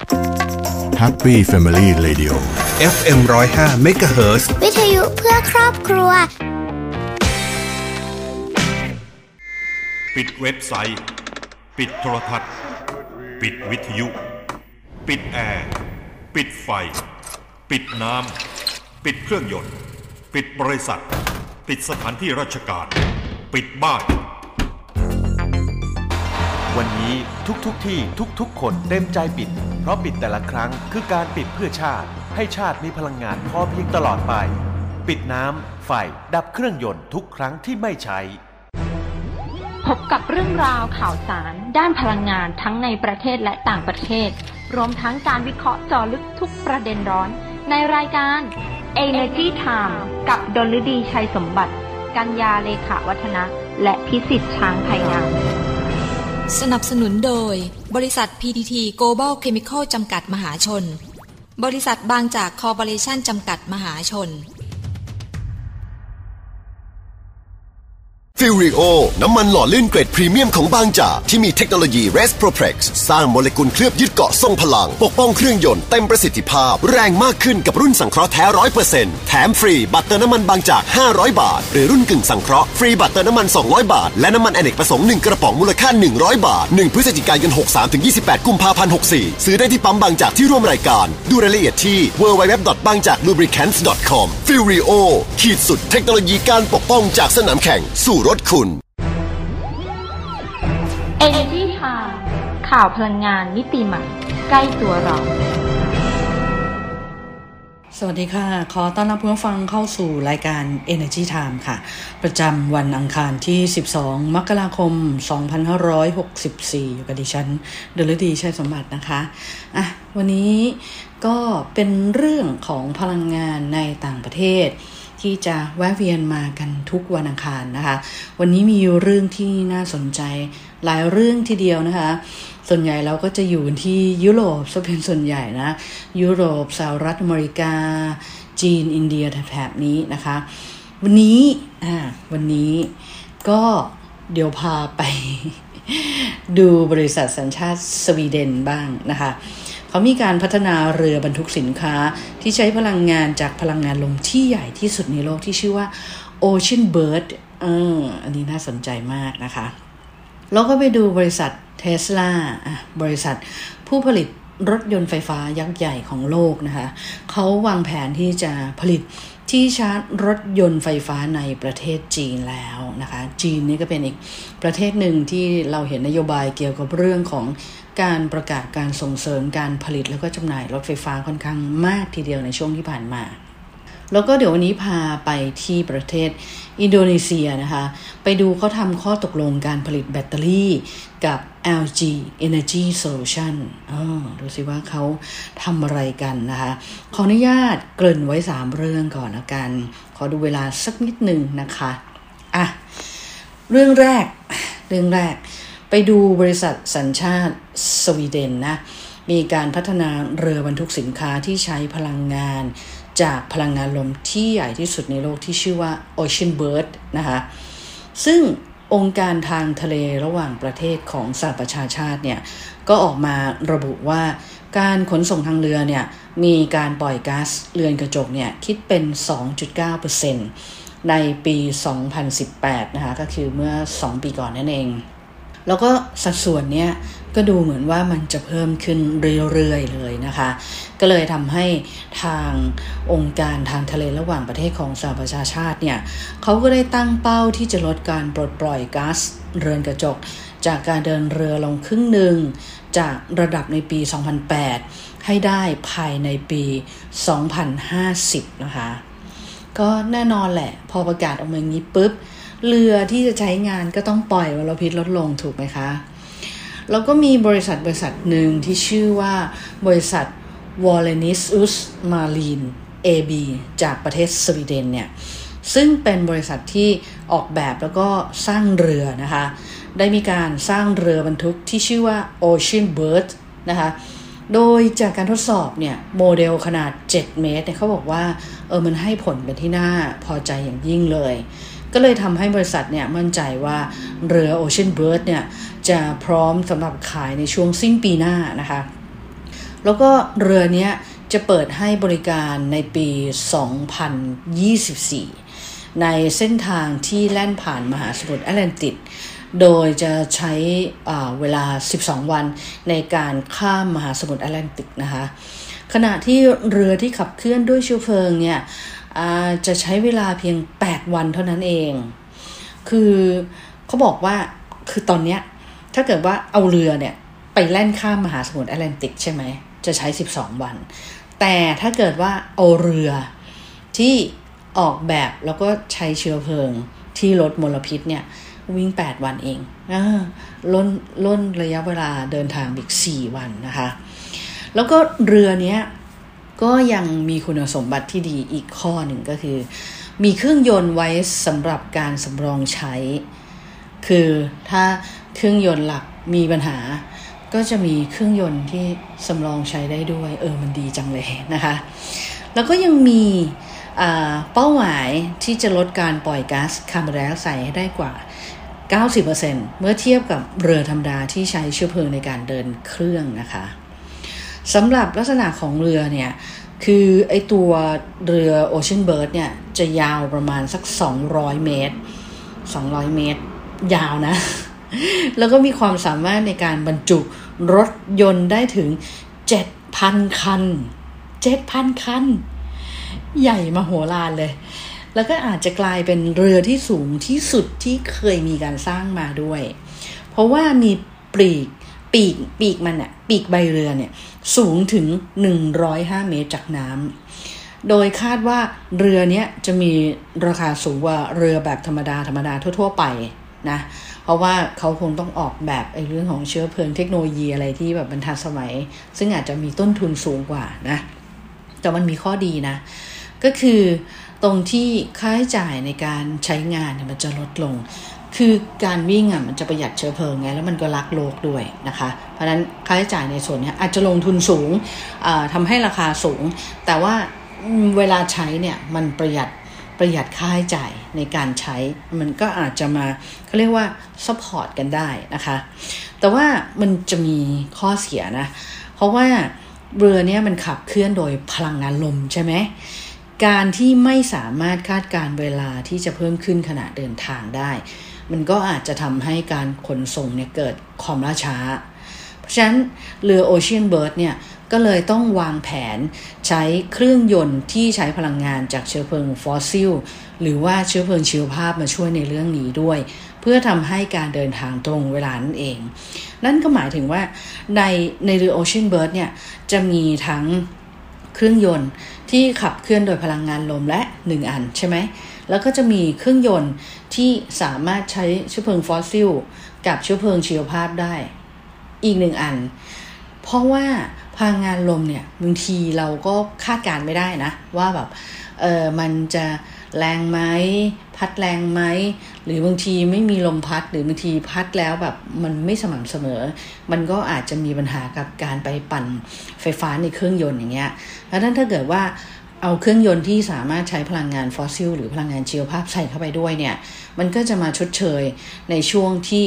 Happy Family Radio FM 105 MHz วิทยุเพื่อครอบครัว ปิดเว็บไซต์ ปิดโทรทัศน์ ปิดวิทยุ ปิดแอร์ปิดไฟ ปิดน้ำ ปิดเครื่องยนต์ ปิดบริษัท ปิดสถานที่ราชการ ปิดบ้านวันนี้ทุกๆทที่ทุกๆ คนเต็มใจปิด เพราะปิดแต่ละครั้งคือการปิดเพื่อชาติ ให้ชาติมีพลังงานพอเพียงตลอดไป ปิดน้ำ ไฟ ดับเครื่องยนต์ทุกครั้งที่ไม่ใช้ พบกับเรื่องราวข่าวสาร ด้านพลังงานทั้งในประเทศและต่างประเทศ รวมทั้งการวิเคราะห์เจาะลึกทุกประเด็นร้อน ในรายการ Energy Time กับดลฤดีชัยสมบัติ กัญญาเลขาวัฒนะ และพิสิทธิ์ช้างไทยงาม สนับสนุนโดย บริษัท PTT Global Chemical จำกัดมหาชน บริษัทบางจากคอร์ปอเรชั่นจำกัดมหาชน ฟูริโอน้ำมันหล่อลื่นเกรดพรีเมียมของบางจากที่มีเทคโนโลยี Resproprex สร้างโมเลกุลเคลือบยึดเกาะทรงพลัง ปกป้องเครื่องยนต์เต็มประสิทธิภาพ แรงมากขึ้นกับรุ่นสังเคราะห์แท้ร้อยเปอร์เซ็นต์แถมฟรีบัตรเติมน้ำมันบางจาก 500 บาท หรือรุ่นกึ่งสังเคราะห์ฟรีบัตรเติมน้ำมัน 200 บาท และน้ำมันอเนกประสงค์ 1 กระป๋องมูลค่า 100 บาท 1 พฤศจิกายน 63ถึง28 กุมภาพันธ์ 64 ซื้อได้ที่ปั๊มบางจากที่ร่วมรายการ ดูรายละเอียดที่ www.bangjaklubricants.com ฟิริโอขีดสุดเทคโนโลยีการปกป้องจากสนามแข่งสู่รถคุณ Energy Time ข่าวพลังงานมิติใหม่ ใกล้ตัวเรา สวัสดีค่ะ ขอต้อนรับผู้ฟังเข้าสู่รายการ Energy Time ค่ะ ประจำวันอังคารที่ 12 มกราคม 2564 อยู่กับดิฉัน เดลดีชัยสมบัตินะคะอะวันนี้ก็เป็นเรื่องของพลังงานในต่างประเทศ ที่จะแวะเวียนมากันทุกวันอังคารนะคะ วันนี้มีเรื่องที่น่าสนใจหลายเรื่องทีเดียวนะคะ ส่วนใหญ่เราก็จะอยู่ที่ยุโรปซะเป็นส่วนใหญ่นะ ยุโรปสหรัฐอเมริกา จีนอินเดียแถบนี้นะคะ วันนี้อ่าวันนี้ก็เดี๋ยวพาไปดูบริษัทสัญชาติสวีเดนบ้างนะคะ เขามีการพัฒนาเรือบรรทุกสินค้าที่ใช้พลังงานจากพลังงานลมที่ใหญ่ที่สุดในโลกที่ชื่อว่า Ocean Bird เอออันนี้น่าสนใจมากนะคะ แล้วก็ไปดูบริษัทเทสลาบริษัทผู้ผลิตรถยนต์ไฟฟ้ายักษ์ใหญ่ของโลกนะคะ เขาวางแผนที่จะผลิตที่ชาร์จรถยนต์ไฟฟ้าในประเทศจีนแล้วนะคะ จีนนี่ก็เป็นอีกประเทศหนึ่งที่เราเห็นนโยบายเกี่ยวกับเรื่องของ การประกาศการส่งเสริมการผลิตแล้วก็จำหน่ายรถไฟฟ้าค่อนข้างมากทีเดียวในช่วงที่ผ่านมา แล้วก็เดี๋ยววันนี้พาไปที่ประเทศอินโดนีเซียนะคะ ไปดูเขาทำข้อตกลงการผลิตแบตเตอรี่กับ LG Energy Solution ออดูสิว่าเขาทำอะไรกันนะคะ ขออนุญาตเกริ่นไว้ 3 เรื่องก่อนละกัน ขอดูเวลาสักนิดหนึ่งนะคะ อะ เรื่องแรก เรื่องแรก ไปดูบริษัทสัญชาติสวีเดนนะ มีการพัฒนาเรือบรรทุกสินค้าที่ใช้พลังงาน จากพลังงานลมที่ใหญ่ที่สุดในโลกที่ชื่อว่า Ocean Bird นะคะ ซึ่งองค์การทางทะเลระหว่างประเทศของสหประชาชาติเนี่ย ก็ออกมาระบุว่าการขนส่งทางเรือเนี่ย มีการปล่อยก๊าซเรือนกระจกเนี่ย คิดเป็น 2.9%ในปี 2018 นะคะ ก็คือเมื่อ 2 ปีก่อนนั่นเอง แล้วก็สัดส่วนเนี้ยก็ดูเหมือนว่ามันจะเพิ่มขึ้นเรื่อยๆเลยนะคะ ก็เลยทำให้ทางองค์การทางทะเลระหว่างประเทศของสหประชาชาติเนี่ยเขาก็ได้ตั้งเป้าที่จะลดการปลดปล่อยก๊าซเรือนกระจก จากการเดินเรือลงครึ่งหนึ่ง จากระดับในปี 2008 ให้ได้ภายในปี 2050 นะคะ ก็แน่นอนแหละ พอประกาศออกมาอย่างนี้ปุ๊บ เรือที่จะใช้งานก็ต้องปล่อยมลพิษลดลงถูกไหมคะ แล้วก็มีบริษัทบริษัทหนึ่งที่ชื่อว่าบริษัท w a l l e n i s u s Marine AB จากประเทศสวีเดนเนี่ย ซึ่งเป็นบริษัทที่ออกแบบแล้วก็สร้างเรือนะคะ ได้มีการสร้างเรือบรรทุกที่ชื่อว่า Ocean Bird นะคะโดยจากการทดสอบเนี่ยโมเดลขนาด 7 เมตรเนี่ยเขาบอกว่าเออมันให้ผลเป็นที่น่าพอใจอย่างยิ่งเลย ก็เลยทำให้บริษัทเนี่ยมั่นใจว่าเรือ Ocean Bird เนี่ยจะพร้อมสำหรับขายในช่วงสิ้นปีหน้านะคะ แล้วก็เรือเนี้ยจะเปิดให้บริการในปี 2024 ในเส้นทางที่แล่นผ่านมหาสมุทรแอตแลนติกโดยจะใช้เวลา 12 วันในการข้ามมหาสมุทรแอตแลนติกนะคะ ขณะที่เรือที่ขับเคลื่อนด้วยเชื้อเพลิงเนี่ย จะใช้เวลาเพียง 8 วันเท่านั้นเอง คือเขาบอกว่าคือตอนเนี้ยถ้าเกิดว่าเอาเรือเนี่ย ไปแล่นข้ามมหาสมุทรแอตแลนติกใช่ไหม จะใช้ 12 วัน แต่ถ้าเกิดว่าเอาเรือที่ออกแบบแล้วก็ใช้เชื้อเพลิงที่ลดมลพิษเนี่ยวิ่ง 8 วันเองอล้นล้นระยะเวลาเดินทางอีก 4 วันนะคะ แล้วก็เรือเนี้ย ก็ยังมีคุณสมบัติที่ดีอีกข้อหนึ่งก็คือ มีเครื่องยนต์ไว้สำหรับการสำรองใช้ คือถ้าเครื่องยนต์หลักมีปัญหา ก็จะมีเครื่องยนต์ที่สำรองใช้ได้ด้วย เออมันดีจังเลยนะคะ แล้วก็ยังมีเป้าหมายที่จะลดการปล่อยก๊าซคาร์บอนไดออกไซด์ให้ได้กว่า 90%เมื่อเทียบกับเรือธรรมดาที่ใช้เชื้อเพลิงในการเดินเครื่องนะคะ สำหรับลักษณะของเรือเนี่ย คือไอตัวเรือ Ocean Bird เนี่ย จะยาวประมาณสัก 200 เมตร 200 เมตร ยาวนะ แล้วก็มีความสามารถในการบรรจุรถยนต์ได้ถึง 7,000 คัน 7,000 คัน ใหญ่มาโหฬารเลยแล้วก็อาจจะกลายเป็นเรือที่สูงที่สุดที่เคยมีการสร้างมาด้วย เพราะว่ามีปลีก ปีกปีกมันเนี่ยปีกใบเรือเนี่ยสูงถึง 105 เมตรจากน้ำโดยคาดว่าเรือเนี้ยจะมีราคาสูงกว่าเรือแบบธรรมดาธรรมดาทั่ว ๆ ไปนะเพราะว่าเขาคงต้องออกแบบไอ้เรื่องของเชื้อเพลิงเทคโนโลยีอะไรที่แบบบรรทัดสมัย ซึ่งอาจจะมีต้นทุนสูงกว่านะ แต่มันมีข้อดีนะ ก็คือตรงที่ค่าใช้จ่ายในการใช้งานเนี่ยมันจะลดลง คือการวิ่งอะมันจะประหยัดเชื้อเพลิงไงแล้วมันก็รักโลกด้วยนะคะ เพราะฉะนั้นค่าใช้จ่ายในส่วนนี้อาจจะลงทุนสูงทำให้ราคาสูง แต่ว่าเวลาใช้เนี่ยมันประหยัดประหยัดค่าใช้จ่ายในการใช้ มันก็อาจจะมาเขาเรียกว่า support กันได้นะคะ แต่ว่ามันจะมีข้อเสียนะ เพราะว่าเรือเนี้ยมันขับเคลื่อนโดยพลังงานลมใช่ไหมการที่ไม่สามารถคาดการเวลาที่จะเพิ่มขึ้นขณะเดินทางได้ มันก็อาจจะทำให้การขนส่งเนี่ยเกิดความล่าช้า เพราะฉะนั้นเรือโอเชียนเบิร์ดเนี่ยก็เลยต้องวางแผนใช้เครื่องยนต์ที่ใช้พลังงานจากเชื้อเพลิงฟอสซิล หรือว่าเชื้อเพลิงชีวภาพมาช่วยในเรื่องนี้ด้วย เพื่อทำให้การเดินทางตรงเวลานั่นเอง นั่นก็หมายถึงว่าในในเรือโอเชียนเบิร์ดเนี่ยจะมีทั้งเครื่องยนต์ที่ขับเคลื่อนโดยพลังงานลมและ 1 อันใช่ไหม แล้วก็จะมีเครื่องยนต์ที่สามารถใช้เชื้อเพลิงฟอสซิล กับเชื้อเพลิงชีวภาพได้ อีกหนึ่งอัน เพราะว่าพลังงานลมเนี่ยบางทีเราก็คาดการไม่ได้นะ ว่าแบบเออมันจะแรงไหมพัดแรงไหมหรือบางทีไม่มีลมพัดหรือบางทีพัดแล้วแบบมันไม่สม่ำเสมอ มันก็อาจจะมีปัญหากับการไปปั่นไฟฟ้าในเครื่องยนต์อย่างเงี้ยเพราะนั้นถ้าเกิดว่า เอาเครื่องยนต์ที่สามารถใช้พลังงานฟอสซิลหรือพลังงานชีวภาพใส่เข้าไปด้วยเนี่ย มันก็จะมาชดเชยในช่วงที่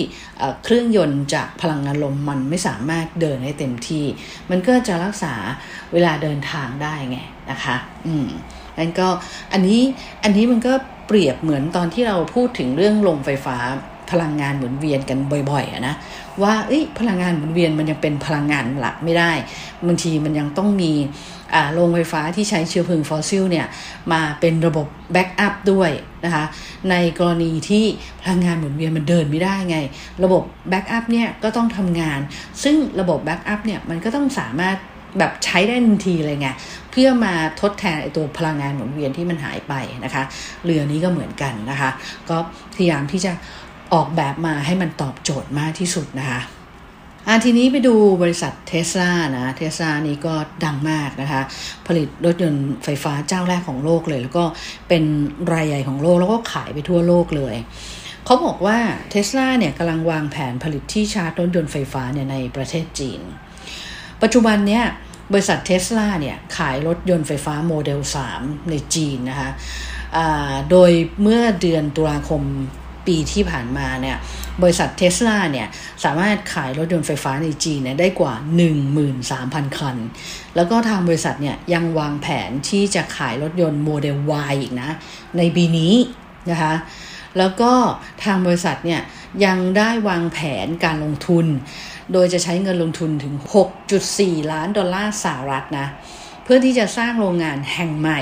เครื่องยนต์จากพลังงานลมมันไม่สามารถเดินได้เต็มที่ มันก็จะรักษาเวลาเดินทางได้ไงนะคะ อืมนั่นก็อันนี้อันนี้มันก็เปรียบเหมือนตอนที่เราพูดถึงเรื่องลมไฟฟ้าพลังงานหมุนเวียนกันบ่อยๆนะว่าพลังงานหมุนเวียนมันยังเป็นพลังงานหลักไม่ได้บางทีมันยังต้องมี โรงไฟฟ้าที่ใช้เชื้อเพลิงฟอสซิลเนี่ยมาเป็นระบบ backup ด้วยนะคะในกรณีที่พลังงานหมุนเวียนมันเดินไม่ได้ไง ระบบ backup เนี่ยก็ต้องทำงาน ซึ่งระบบ backup เนี่ยมันก็ต้องสามารถแบบใช้ได้ทันทีเลยไงเพื่อมาทดแทนไอตัวพลังงานหมุนเวียนที่มันหายไปนะคะ เรือนี้ก็เหมือนกันนะคะ ก็พยายามที่จะออกแบบมาให้มันตอบโจทย์มากที่สุดนะคะ อันทีนี้ไปดูบริษัทเทสลานะเทสลานี้ก็ดังมากนะคะ ผลิตรถยนต์ไฟฟ้าเจ้าแรกของโลกเลย แล้วก็เป็นรายใหญ่ของโลก แล้วก็ขายไปทั่วโลกเลย เขาบอกว่าเทสลาเนี่ยกำลังวางแผนผลิตที่ชาร์จรถยนต์ไฟฟ้าเนี่ยในประเทศจีน ปัจจุบันเนี่ยบริษัทเทสลาเนี่ยขายรถยนต์ไฟฟ้าโมเดล 3 ในจีนนะคะโดยเมื่อเดือนตุลาคม ปีที่ผ่านมาเนี่ยบริษัทเทสลาเนี่ยสามารถขายรถยนต์ไฟฟ้าในจีนเนี่ยได้กว่า 13,000 คัน แล้วก็ทางบริษัทเนี่ยยังวางแผนที่จะขายรถยนต์โมเดล Y อีกนะ ในปีนี้นะคะแล้วก็ทางบริษัทเนี่ยยังได้วางแผนการลงทุน โดยจะใช้เงินลงทุนถึง 6.4 ล้านดอลลาร์สหรัฐนะ เพื่อที่จะสร้างโรงงานแห่งใหม่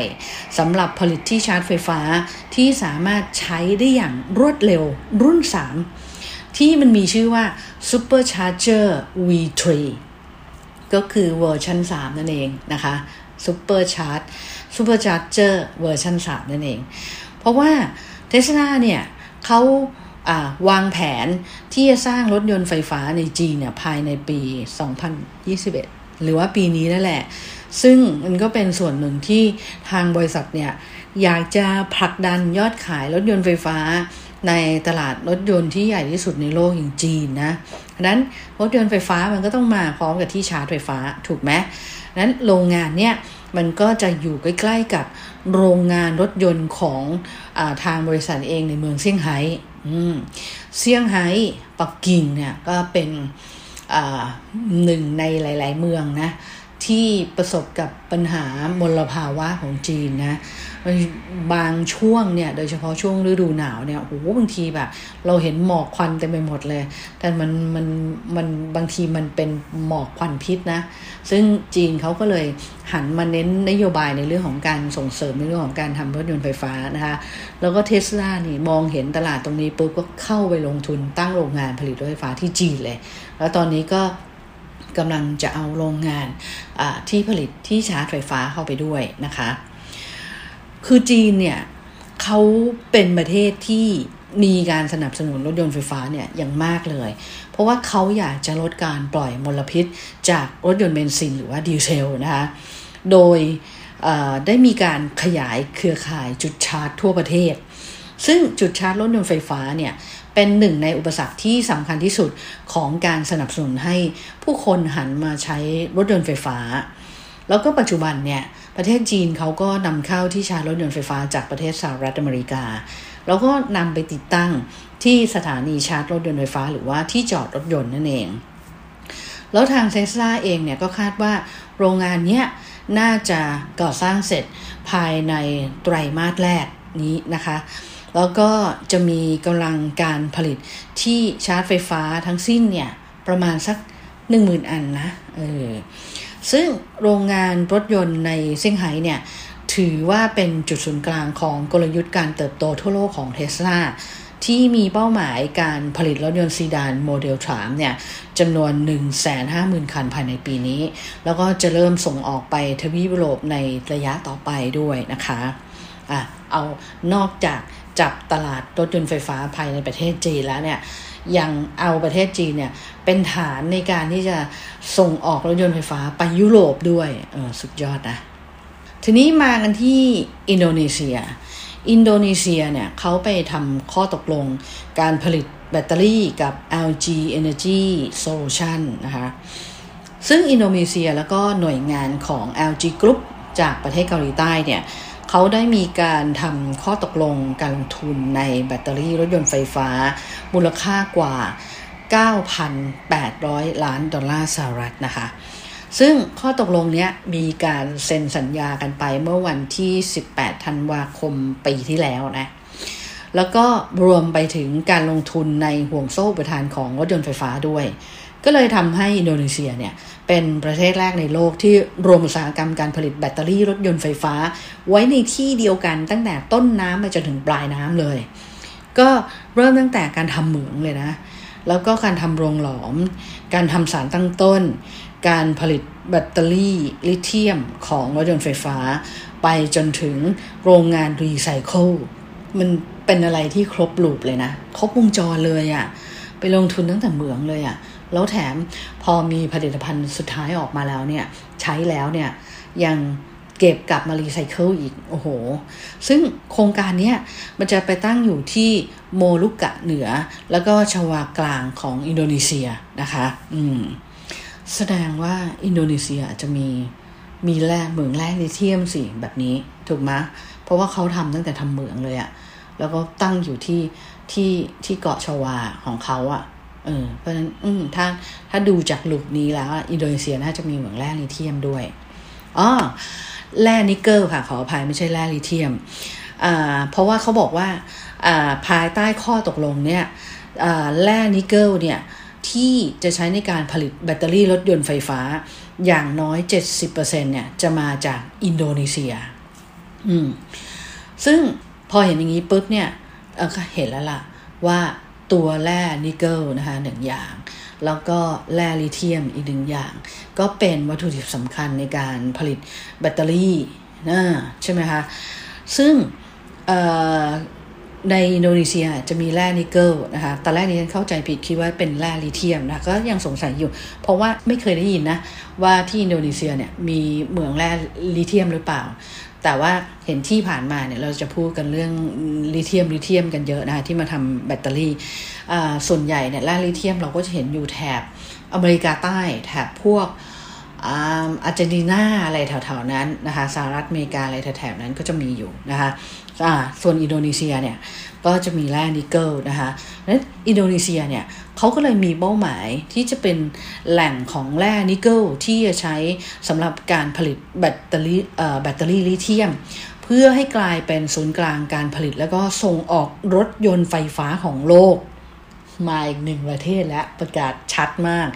สำหรับผลิตที่ชาร์จไฟฟ้าที่สามารถใช้ได้อย่างรวดเร็วรุ่น 3 ที่มันมีชื่อว่า Supercharger V3 ก็คือเวอร์ชัน3 นั่นเองนะคะ Supercharge Supercharger เวอร์ชัน3นั่นเอง เพราะว่าเทสลาเนี่ยเขาวางแผนที่จะสร้างรถยนต์ไฟฟ้าในจีนเนี่ยภายในปี 2021 หรือว่าปีนี้นั่นแหละ ซึ่งมันก็เป็นส่วนหนึ่งที่ทางบริษัทเนี่ยอยากจะผลักดันยอดขายรถยนต์ไฟฟ้าในตลาดรถยนต์ที่ใหญ่ที่สุดในโลกอย่างจีนนะดังนั้นรถยนต์ไฟฟ้ามันก็ต้องมาพร้อมกับที่ชาร์จไฟฟ้าถูกไหมนั้นโรงงานเนี่ยมันก็จะอยู่ใกล้ๆกับโรงงานรถยนต์ของอทางบริษัทเองในเมืองเซี่ยงไฮ้เซี่ยงไฮ้ปักกิ่งเนี่ยก็เป็น หนึ่งในหลาย ๆ เมืองนะที่ประสบกับปัญหามลภาวะของจีนนะ บางช่วงเนี่ย โดยเฉพาะช่วงฤดูหนาวเนี่ยโอ้โหบางทีแบบ เราเห็นหมอกควันเต็มไปหมดเลย แต่มันมันมันบางทีมันเป็นหมอกควันพิษนะ ซึ่งจีนเขาก็เลยหันมาเน้นนโยบายในเรื่องของการส่งเสริมในเรื่องของการทำรถยนต์ไฟฟ้านะคะ แล้วก็เทสลานี่มองเห็นตลาดตรงนี้ปุ๊บก็เข้าไปลงทุนตั้งโรงงานผลิตรถไฟฟ้าที่จีนเลย แล้วตอนนี้ก็กำลังจะเอาโรงงานที่ผลิตที่ชาร์จไฟฟ้าเข้าไปด้วยนะคะ คือจีนเนี่ยเขาเป็นประเทศที่มีการสนับสนุนรถยนต์ไฟฟ้าเนี่ยอย่างมากเลย เพราะว่าเขาอยากจะลดการปล่อยมลพิษ จากรถยนต์เบนซินหรือว่าดีเซลนะคะโดยได้มีการขยายเครือข่ายจุดชาร์จทั่วประเทศ ซึ่งจุดชาร์จรถยนต์ไฟฟ้าเนี่ยเป็นหนึ่งในอุปสรรคที่สำคัญที่สุดของการสนับสนุนให้ผู้คนหันมาใช้รถยนต์ไฟฟ้า แล้วก็ปัจจุบันเนี่ย ประเทศจีนเขาก็นำเข้าที่ชาร์จรถยนต์ไฟฟ้าจากประเทศสหรัฐอเมริกา แล้วก็นำไปติดตั้งที่สถานีชาร์จรถยนต์ไฟฟ้า หรือว่าที่จอดรถยนต์นั่นเอง แล้วทางเซสลาเองเนี่ยก็คาดว่าโรงงานเนี้ยน่าจะก่อสร้างเสร็จภายในไตรมาสแรกนี้นะคะ แล้วก็จะมีกำลังการผลิตที่ชาร์จไฟฟ้าทั้งสิ้นเนี่ยประมาณสักหนึ่งหมื่นอันนะ เออ ซึ่งโรงงานรถยนต์ในเซี่ยงไฮ้เนี่ยถือว่าเป็นจุดศูนย์กลางของกลยุทธ์การเติบโตทั่วโลกของเทสลาที่มีเป้าหมายการผลิตรถยนต์ซีดานโมเดล3เนี่ยจำนวน 150,000 คันภายในปีนี้ แล้วก็จะเริ่มส่งออกไปทวีปยุโรปในระยะต่อไปด้วยนะคะอะเอานอกจาก จับตลาดรถยนต์ไฟฟ้าภายในประเทศจีนแล้วเนี่ยยังเอาประเทศจีนเนี่ยเป็นฐานในการที่จะส่งออกรถยนต์ไฟฟ้าไปยุโรปด้วยเออสุดยอดนะ ทีนี้มากันที่อินโดนีเซีย อินโดนีเซียเนี่ยเขาไปทำข้อตกลงการผลิตแบตเตอรี่กับ LG Energy Solution นะคะซึ่งอินโดนีเซียแล้วก็หน่วยงานของ LG Group จากประเทศเกาหลีใต้เนี่ย เขาได้มีการทำข้อตกลงการลงทุนในแบตเตอรี่รถยนต์ไฟฟ้า มูลค่ากว่า 9,800 ล้านดอลลาร์สหรัฐนะคะ ซึ่งข้อตกลงนี้มีการเซ็นสัญญากันไปเมื่อวันที่ 18 ธันวาคมปีที่แล้วนะแล้วก็รวมไปถึงการลงทุนในห่วงโซ่ประทานของรถยนต์ไฟฟ้าด้วย ก็เลยทำให้อินโดนีเซียเนี่ยเป็นประเทศแรกในโลกที่รวมอุตสาหกรรมการผลิตแบตเตอรี่รถยนต์ไฟฟ้า ไว้ในที่เดียวกันตั้งแต่ต้นน้ำไปจนถึงปลายน้ำเลย ก็เริ่มตั้งแต่การทำเหมืองเลยนะ แล้วก็การทำโรงหลอม การทำสารตั้งต้น การผลิตแบตเตอรี่ลิเธียมของรถยนต์ไฟฟ้า ไปจนถึงโรงงานรีไซเคิลมันเป็นอะไรที่ครบ loop เลยนะ ครบวงจรเลยอะ่ะไปลงทุนตั้งแต่เหมืองเลยอะ่ะ แล้วแถมพอมีผลิตภัณฑ์สุดท้ายออกมาแล้วเนี่ย ใช้แล้วเนี่ย ยังเก็บกลับมารีไซเคิลอีก โอ้โห ซึ่งโครงการนี้มันจะไปตั้งอยู่ที่โมลุกกะเหนือ แล้วก็ชวากลางของอินโดนีเซียนะคะ อืม แสดงว่าอินโดนีเซียจะมีมีแร่เหมืองแร่ลิเทียมสิแบบนี้ ถูกไหมเพราะว่าเขาทำตั้งแต่ทำเหมืองเลยอะแล้วก็ตั้งอยู่ที่ที่ที่เกาะชวาของเขาอะ เออเพราะฉะนั้นอืถ้าถ้าดูจากลุกนี้แล้ว อินโดนีเซียน่าจะมีเหมืองแร่ลิเทียมด้วยอ๋อแร่นิกเกิลค่ะ ขออภัยไม่ใช่แร่ลิเทียมอ่าเพราะว่าเขาบอกว่าอ่าภายใต้ข้อตกลงเนี่ยอ่าแร่นิกเกิลเนี่ยที่จะใช้ในการผลิตแบตเตอรี่รถยนต์ไฟฟ้าอย่างน้อย 70%เนี่ยจะมาจากอินโดนีเซีย อืม ซึ่งพอเห็นอย่างนี้ปุ๊บเนี่ยเออก็เห็นแล้วล่ะว่า ตัวแร่นิกเกิลนะคะหนึ่งอย่าง แล้วก็แร่ลิเทียมอีกหนึ่งอย่าง ก็เป็นวัตถุดิบสำคัญในการผลิตแบตเตอรี่นะใช่ไหมคะ ซึ่งในอินโดนีเซียจะมีแร่นิกเกิลนะคะตอนแรกนี้ฉันเข้าใจผิดคิดว่าเป็นแร่ลิเทียมนะก็ยังสงสัยอยู่ เพราะว่าไม่เคยได้ยินนะว่าที่อินโดนีเซียเนี่ยมีเหมืองแร่ลิเทียมหรือเปล่า แต่ว่าเห็นที่ผ่านมาเนี่ยเราจะพูดกันเรื่องลิเทียมลิเทียมกันเยอะนะคะที่มาทำแบตเตอรี่ส่วนใหญ่เนี่ยแร่ลิเทียมเราก็จะเห็นอยู่แถบอเมริกาใต้แถบพวกอาร์เจนตินาอะไรแถวๆนั้นนะคะสหรัฐอเมริกาอะไรแถบๆนั้นก็จะมีอยู่นะคะส่วนอินโดนีเซียเนี่ย ก็จะมีแร่นิกเกิลนะคะนั้นอินโดนีเซียเนี่ยเขาก็เลยมีเป้าหมายที่จะเป็นแหล่งของแร่นิกเกิลที่จะใช้สำหรับการผลิตแบตเตอรี่แบตเตอรี่ลิเธียม เพื่อให้กลายเป็นศูนย์กลางการผลิต แล้วก็ส่งออกรถยนต์ไฟฟ้าของโลกมาอีกหนึ่งประเทศและประกาศชัดมาก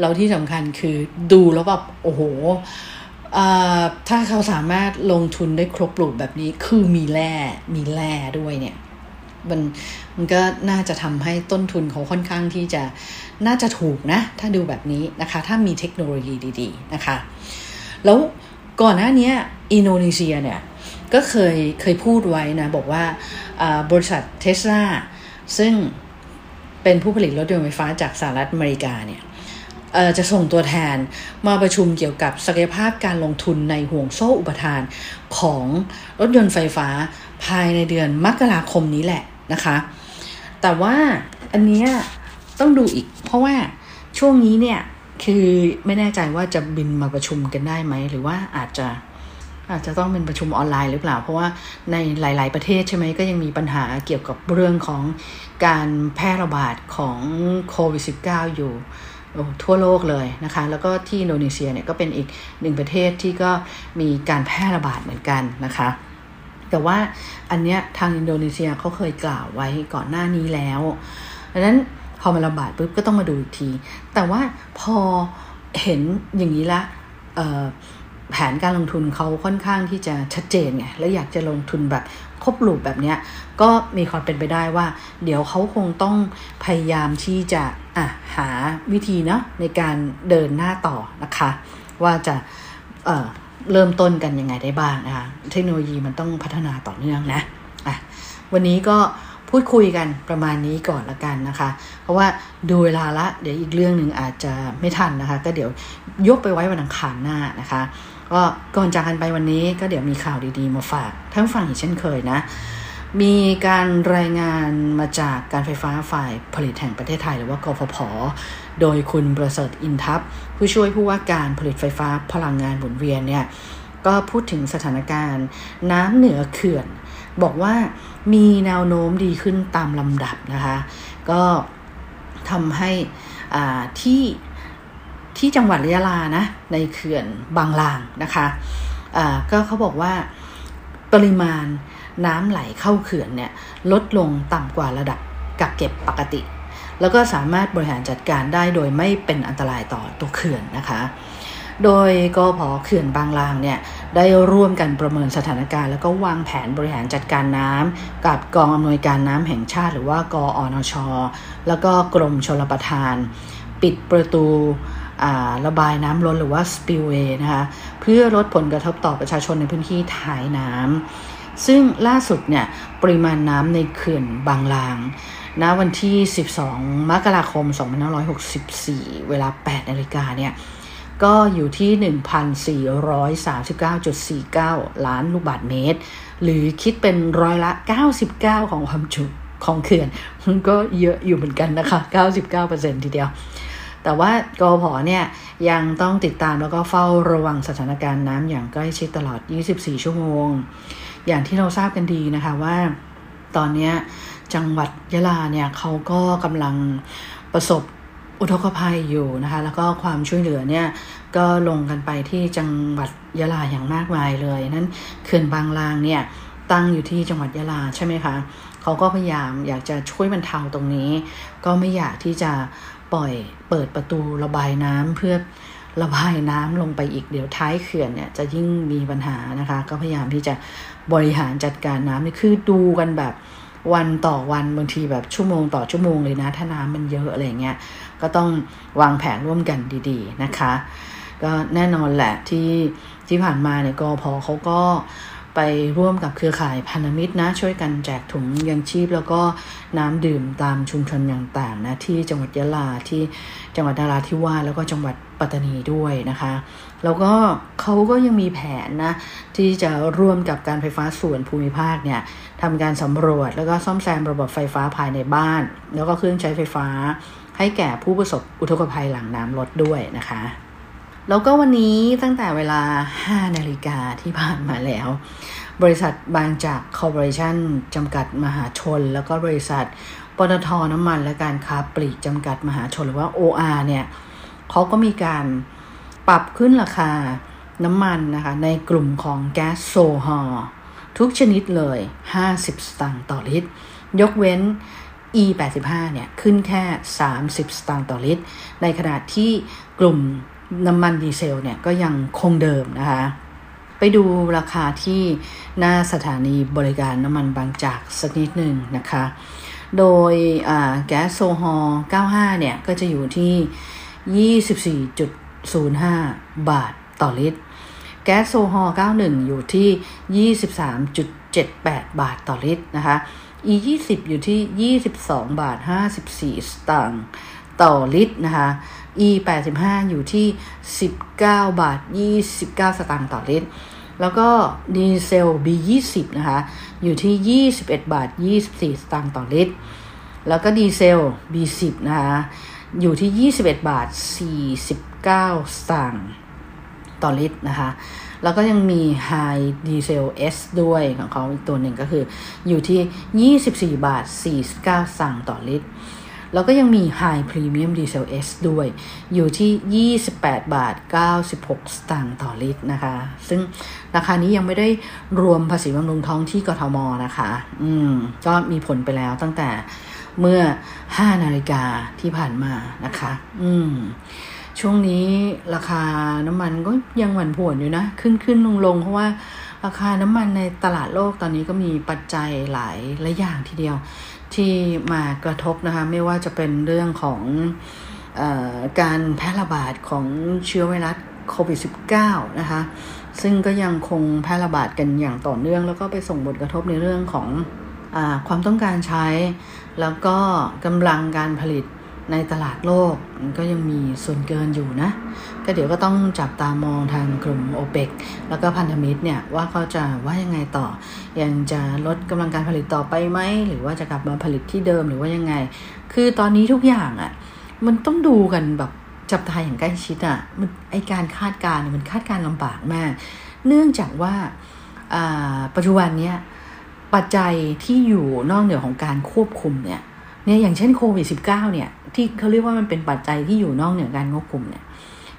แล้วที่สำคัญคือดูแล้วแบบโอ้โหถ้าเขาสามารถลงทุนได้ครบรูปแบบนี้คือมีแร่มีแร่ด้วยเนี่ย มันมันก็น่าจะทำให้ต้นทุนเขาค่อนข้างที่จะน่าจะถูกนะ ถ้าดูแบบนี้นะคะ ถ้ามีเทคโนโลยีดี ๆ นะคะ แล้วก่อนหน้านี้อินโดนีเซียเนี่ย ก็เคยเคยพูดไว้นะ บอกว่าบริษัทเทสลาซึ่งเป็นผู้ผลิตรถยนต์ไฟฟ้าจากสหรัฐอเมริกาเนี่ยจะส่งตัวแทนมาประชุมเกี่ยวกับศักยภาพการลงทุนในห่วงโซ่อุปทานของรถยนต์ไฟฟ้าภายในเดือนมกราคมนี้แหละ นะคะ แต่ว่าอันนี้ต้องดูอีก เพราะว่าช่วงนี้เนี่ยคือไม่แน่ใจว่าจะบินมาประชุมกันได้ไหม หรือว่าอาจจะอาจจะต้องเป็นประชุมออนไลน์หรือเปล่า เพราะว่าในหลาย ๆ ประเทศใช่ไหมก็ยังมีปัญหาเกี่ยวกับเรื่องของการแพร่ระบาดของโควิด -19 อยู่ทั่วโลกเลยนะคะ แล้วก็ที่อินโดนีเซียเนี่ยก็เป็นอีกหนึ่งประเทศที่ก็มีการแพร่ระบาดเหมือนกันนะคะ แต่ว่าอันเนี้ยทางอินโดนีเซียเขาเคยกล่าวไว้ก่อนหน้านี้แล้วดังนั้นพอมาระบาดปุ๊บก็ต้องมาดูอีกที แต่ว่าพอเห็นอย่างนี้ละแผนการลงทุนเขาค่อนข้างที่จะชัดเจนไง แล้วอยากจะลงทุนแบบครบลูปแบบเนี้ย ก็มีความเป็นไปได้ว่า เดี๋ยวเขาคงต้องพยายามที่จะอะหาวิธีเนาะในการเดินหน้าต่อนะคะ ว่าจะ เริ่มต้นกันยังไงได้บ้างนะคะเทคโนโลยีมันต้องพัฒนาต่อเนื่องนะอะวันนี้ก็พูดคุยกันประมาณนี้ก่อนละกันนะคะ เพราะว่าดูเวลาละเดี๋ยวอีกเรื่องหนึ่งอาจจะไม่ทันนะคะ ก็เดี๋ยวยกไปไว้วันอังคารหน้านะคะ ก็ก่อนจากกันไปวันนี้ก็เดี๋ยวมีข่าวดีๆมาฝากทั้งฝั่งอีกเช่นเคยนะ มีการรายงานมาจากการไฟฟ้าฝ่ายผลิตแห่งประเทศไทยหรือว่ากฟผ โดยคุณประเสริฐอินทัพผู้ช่วยผู้ว่าการผลิตไฟฟ้าพลังงานหมุนเวียนเนี่ยก็พูดถึงสถานการณ์ น้ำเหนือเขื่อน บอกว่ามีแนวโน้มดีขึ้นตามลำดับนะคะ ก็ทำให้ที่ที่จังหวัดยะลานะในเขื่อนบางลางนะคะะก็เขาบอกว่าปริมาณน้ำไหลเข้าเขื่อนเนี่ยลดลงต่ำกว่าระดับกักเก็บปกติ แล้วก็สามารถบริหารจัดการได้โดยไม่เป็นอันตรายต่อตัวเขื่อนนะคะ โดยกอพอเขื่อนบางลางเนี่ยได้ร่วมกันประเมินสถานการณ์ แล้วก็วางแผนบริหารจัดการน้ำกับกองอำนวยการน้ำแห่งชาติ หรือว่ากออนช แล้วก็กรมชลประทาน ปิดประตูระบายน้ำล้นหรือว่า spillway นะคะเพื่อลดผลกระทบต่อประชาชนในพื้นที่ท้ายน้ำซึ่งล่าสุดเนี่ยปริมาณน้ำในเขื่อนบางลาง ณวันที่ 12 มกราคม 2564 เวลา 8 นาฬิกาเนี่ย ก็อยู่ที่ 1,439.49 ล้านลูกบาทเมตร หรือคิดเป็นร้อยละ 99 ของความจุของเขื่อน มันก็เยอะอยู่เหมือนกันนะคะ 99%ทีเดียว แต่ว่ากอพอเนี่ย ยังต้องติดตามแล้วก็เฝ้าระวังสถานการณ์น้ำอย่างใกล้ชิดตลอด 24 ชั่วโมง อย่างที่เราทราบกันดีนะคะว่าตอนนี้ จังหวัดยะลาเนี่ยเขาก็กำลังประสบอุทกภัยอยู่นะคะ แล้วก็ความช่วยเหลือเนี่ยก็ลงกันไปที่จังหวัดยะลาอย่างมากมายเลยนั้นเขื่อนบางลางเนี่ยตั้งอยู่ที่จังหวัดยะลาใช่ไหมคะเขาก็พยายามอยากจะช่วยบรรเทาตรงนี้ ก็ไม่อยากที่จะปล่อยเปิดประตูระบายน้ำเพื่อระบายน้ำลงไปอีกเดี๋ยวท้ายเขื่อนเนี่ยจะยิ่งมีปัญหานะคะ ก็พยายามที่จะบริหารจัดการน้ำนี่คือดูกันแบบ วันต่อวันบางทีแบบชั่วโมงต่อชั่วโมงเลยนะ ถ้าน้ำมันเยอะอะไรเงี้ยก็ต้องวางแผนร่วมกันดีๆนะคะ ก็แน่นอนแหละที่ที่ผ่านมาเนี่ยกอพอเขาก็ ไปร่วมกับเครือข่ายพันธมิตรนะ ช่วยกันแจกถุงยังชีพ แล้วก็น้ำดื่มตามชุมชนอย่างต่างนะที่จังหวัดยะลาที่จังหวัดนาราธิวาสแล้วก็จังหวัดปัตตานีด้วยนะคะ แล้วก็เขาก็ยังมีแผนนะที่จะร่วมกับการไฟฟ้าส่วนภูมิภาคเนี่ยทำการสำรวจแล้วก็ซ่อมแซมระบบไฟฟ้าภายในบ้าน แล้วก็เครื่องใช้ไฟฟ้าให้แก่ผู้ประสบอุทกภัยหลังน้ำลดด้วยนะคะ แล้วก็วันนี้ตั้งแต่เวลา 5 นาฬิกาที่ผ่านมาแล้ว บริษัทบางจากคอร์ปอเรชั่นจำกัดมหาชน แล้วก็บริษัทปตทน้ำมันและการค้าปลีกจำกัดมหาชน หรือว่า OR เนี่ยเขาก็มีการปรับขึ้นราคาน้ำมันนะคะในกลุ่มของแก๊สโซฮอลทุกชนิดเลย 50 สตางค์ต่อลิตร ยกเว้น E85 เนี่ยขึ้นแค่ 30 สตางค์ต่อลิตร ในขณะที่กลุ่ม น้ำมันดีเซลเนี่ยก็ยังคงเดิมนะคะ ไปดูราคาที่หน้าสถานีบริการน้ำมันบางจากสักนิดหนึ่งนะคะ โดยแก๊สโซฮอล95 เนี่ย ก็จะอยู่ที่ 24.05 บาทต่อลิตร แก๊สโซฮอล91 อยู่ที่ 23.78 บาทต่อลิตรนะคะ E 20 อยู่ที่ 22 บาท 54 สตางค์ต่อลิตรนะคะ E 85อยู่ที่ 19 บาท 29 สตางค์ต่อลิตร แล้วก็ดีเซล B 20นะคะ อยู่ที่ 21 บาท 24 สตางค์ต่อลิตร แล้วก็ดีเซล B 10นะคะ อยู่ที่ 21 บาท 49 สตางค์ต่อลิตรนะคะ แล้วก็ยังมี High Diesel S ด้วยของเขาอีกตัวหนึ่งก็คืออยู่ที่ 24 บาท 49 สตางค์ต่อลิตร แล้วก็ยังมี High Premium Diesel S ด้วย อยู่ที่ 28 บาท 96 สตางค์ต่อลิตรนะคะ ซึ่งราคานี้ยังไม่ได้รวมภาษีบำรุงท้องที่กทมนะคะ อืม ก็มีผลไปแล้วตั้งแต่เมื่อ 5 นาฬิกาที่ผ่านมานะคะ อืม ช่วงนี้ราคาน้ำมันก็ยังหวั่นผวนอยู่นะ ขึ้นขึ้นลงลงเพราะว่าราคาน้ำมันในตลาดโลกตอนนี้ก็มีปัจจัยหลายหลายอย่างทีเดียว ที่มากระทบนะคะไม่ว่าจะเป็นเรื่องของออการแพร่ระบาดของเชื้อไวรัสโควิด -19 นะคะซึ่งก็ยังคงแพร่ระบาดกันอย่างต่อเนื่องแล้วก็ไปส่งผลกระทบในเรื่องของอความต้องการใช้ แล้วก็กำลังการผลิต ในตลาดโลกก็ยังมีส่วนเกินอยู่นะ ก็เดี๋ยวก็ต้องจับตามองทางกลุ่มโอเปกแล้วก็พันธมิตรเนี่ย ว่าเขาจะว่ายังไงต่อ ยังจะลดกำลังการผลิตต่อไปไหม หรือว่าจะกลับมาผลิตที่เดิมหรือว่ายังไง คือตอนนี้ทุกอย่างอะ่ะ มันต้องดูกันแบบจับตาอย่างใกล้ชิดอะ่ะมันไอการคาดการณ์มันคาดการณ์ลำบากมาก เนื่องจากว่าปัจจุบันเนี้ยปัจจัยที่อยู่นอกเหนือของการควบคุมเนี่ย เนี่ยอย่างเช่นโควิด -19 เนี่ยที่เขาเรียกว่ามันเป็นปัจจัยที่อยู่นอกเหนือการควบคุมเนี่ย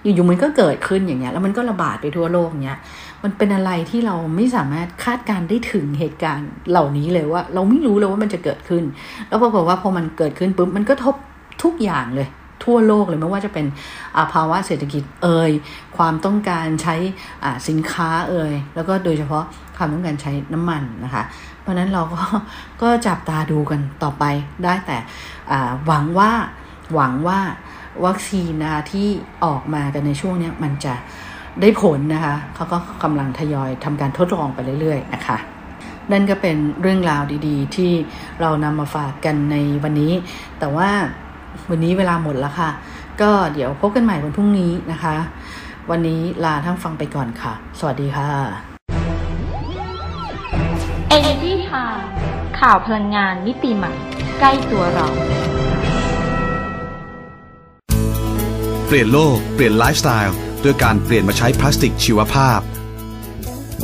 อยู่ๆมันก็เกิดขึ้นอย่างเงี้ยแล้วมันก็ระบาดไปทั่วโลกเนี้ยมันเป็นอะไรที่เราไม่สามารถคาดการได้ถึงเหตุการณ์เหล่านี้เลยว่า เราไม่รู้เลยว่ามันจะเกิดขึ้น แล้วปรากฏว่าพอมันเกิดขึ้นปุ๊บมันก็ทบทุกอย่างเลย ทั่วโลกเลยไม่ว่าจะเป็นภาวะเศรษฐกิจเอ่ยความต้องการใช้สินค้าเอ่ยแล้วก็โดยเฉพาะความต้องการใช้น้ำมันนะคะ เพราะนั้นเราก็ก็จับตาดูกันต่อไปได้แต่หวังว่าหวังว่าวัคซีนนะที่ออกมากันในช่วงนี้มันจะได้ผลนะคะเขาก็กำลังทยอยทำการทดลองไปเรื่อยๆนะคะนั่นก็เป็นเรื่องราวดีๆ ที่เรานำมาฝากกันในวันนี้ แต่ว่าวันนี้เวลาหมดแล้วค่ะ ก็เดี๋ยวพบกันใหม่วันพรุ่งนี้นะคะ วันนี้ลาท่านฟังไปก่อนค่ะ สวัสดีค่ะ Energy Time ข่าวพลังงานมิติใหม่ ใกล้ตัวเรา เปลี่ยนโลก เปลี่ยนไลฟ์สไตล์ด้วยการเปลี่ยนมาใช้พลาสติกชีวภาพ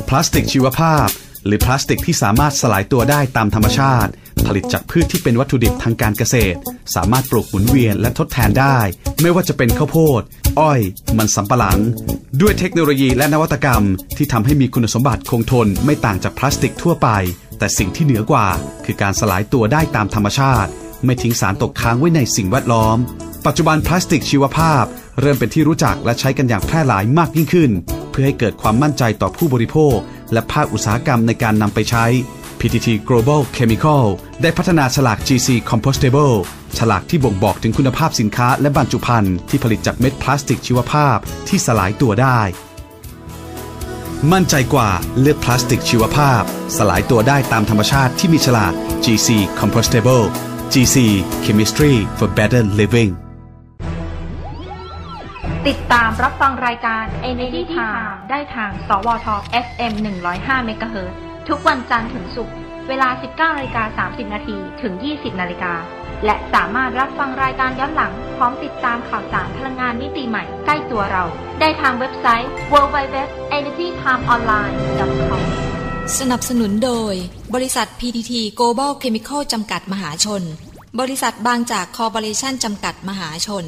พลาสติกชีวภาพ หรือพลาสติกที่สามารถสลายตัวได้ตามธรรมชาติ ผลิตจากพืชที่เป็นวัตถุดิบทางการเกษตร สามารถปลูกหมุนเวียนและทดแทนได้ ไม่ว่าจะเป็นข้าวโพด อ้อย มันสำปะหลัง ด้วยเทคโนโลยีและนวัตกรรม ที่ทำให้มีคุณสมบัติคงทนไม่ต่างจากพลาสติกทั่วไป แต่สิ่งที่เหนือกว่า คือการสลายตัวได้ตามธรรมชาติ ไม่ทิ้งสารตกค้างไว้ในสิ่งแวดล้อม ปัจจุบันพลาสติกชีวภาพ เริ่มเป็นที่รู้จักและใช้กันอย่างแพร่หลายมากยิ่งขึ้น เพื่อให้เกิดความมั่นใจต่อผู้บริโภค และภาคอุตสาหกรรมในการนำไปใช้ PTT Global Chemical ได้พัฒนาฉลาก GC Compostable ฉลากที่บ่งบอกถึงคุณภาพสินค้าและบรรจุภัณฑ์ที่ผลิตจากเม็ดพลาสติกชีวภาพที่สลายตัวได้ มั่นใจกว่าเลือกพลาสติกชีวภาพ สลายตัวได้ตามธรรมชาติที่มีฉลาก GC Compostable GC Chemistry for Better Living ติดตามรับฟังรายการ Energy Time ได้ทาง สวท FM 105 MHz ทุกวันจันทร์ถึงศุกร์เวลา 19นาฬิกา30 นาทีถึง 20 นาฬิกา และสามารถรับฟังรายการย้อนหลัง พร้อมติดตามข่าวสารพลังงานมิติใหม่ใกล้ตัวเรา ได้ทางเว็บไซต์ www.energytimeonline.com สนับสนุนโดย บริษัท PTT Global Chemical จำกัดมหาชน บริษัทบางจากคอร์ปอเรชั่นจำกัดมหาชน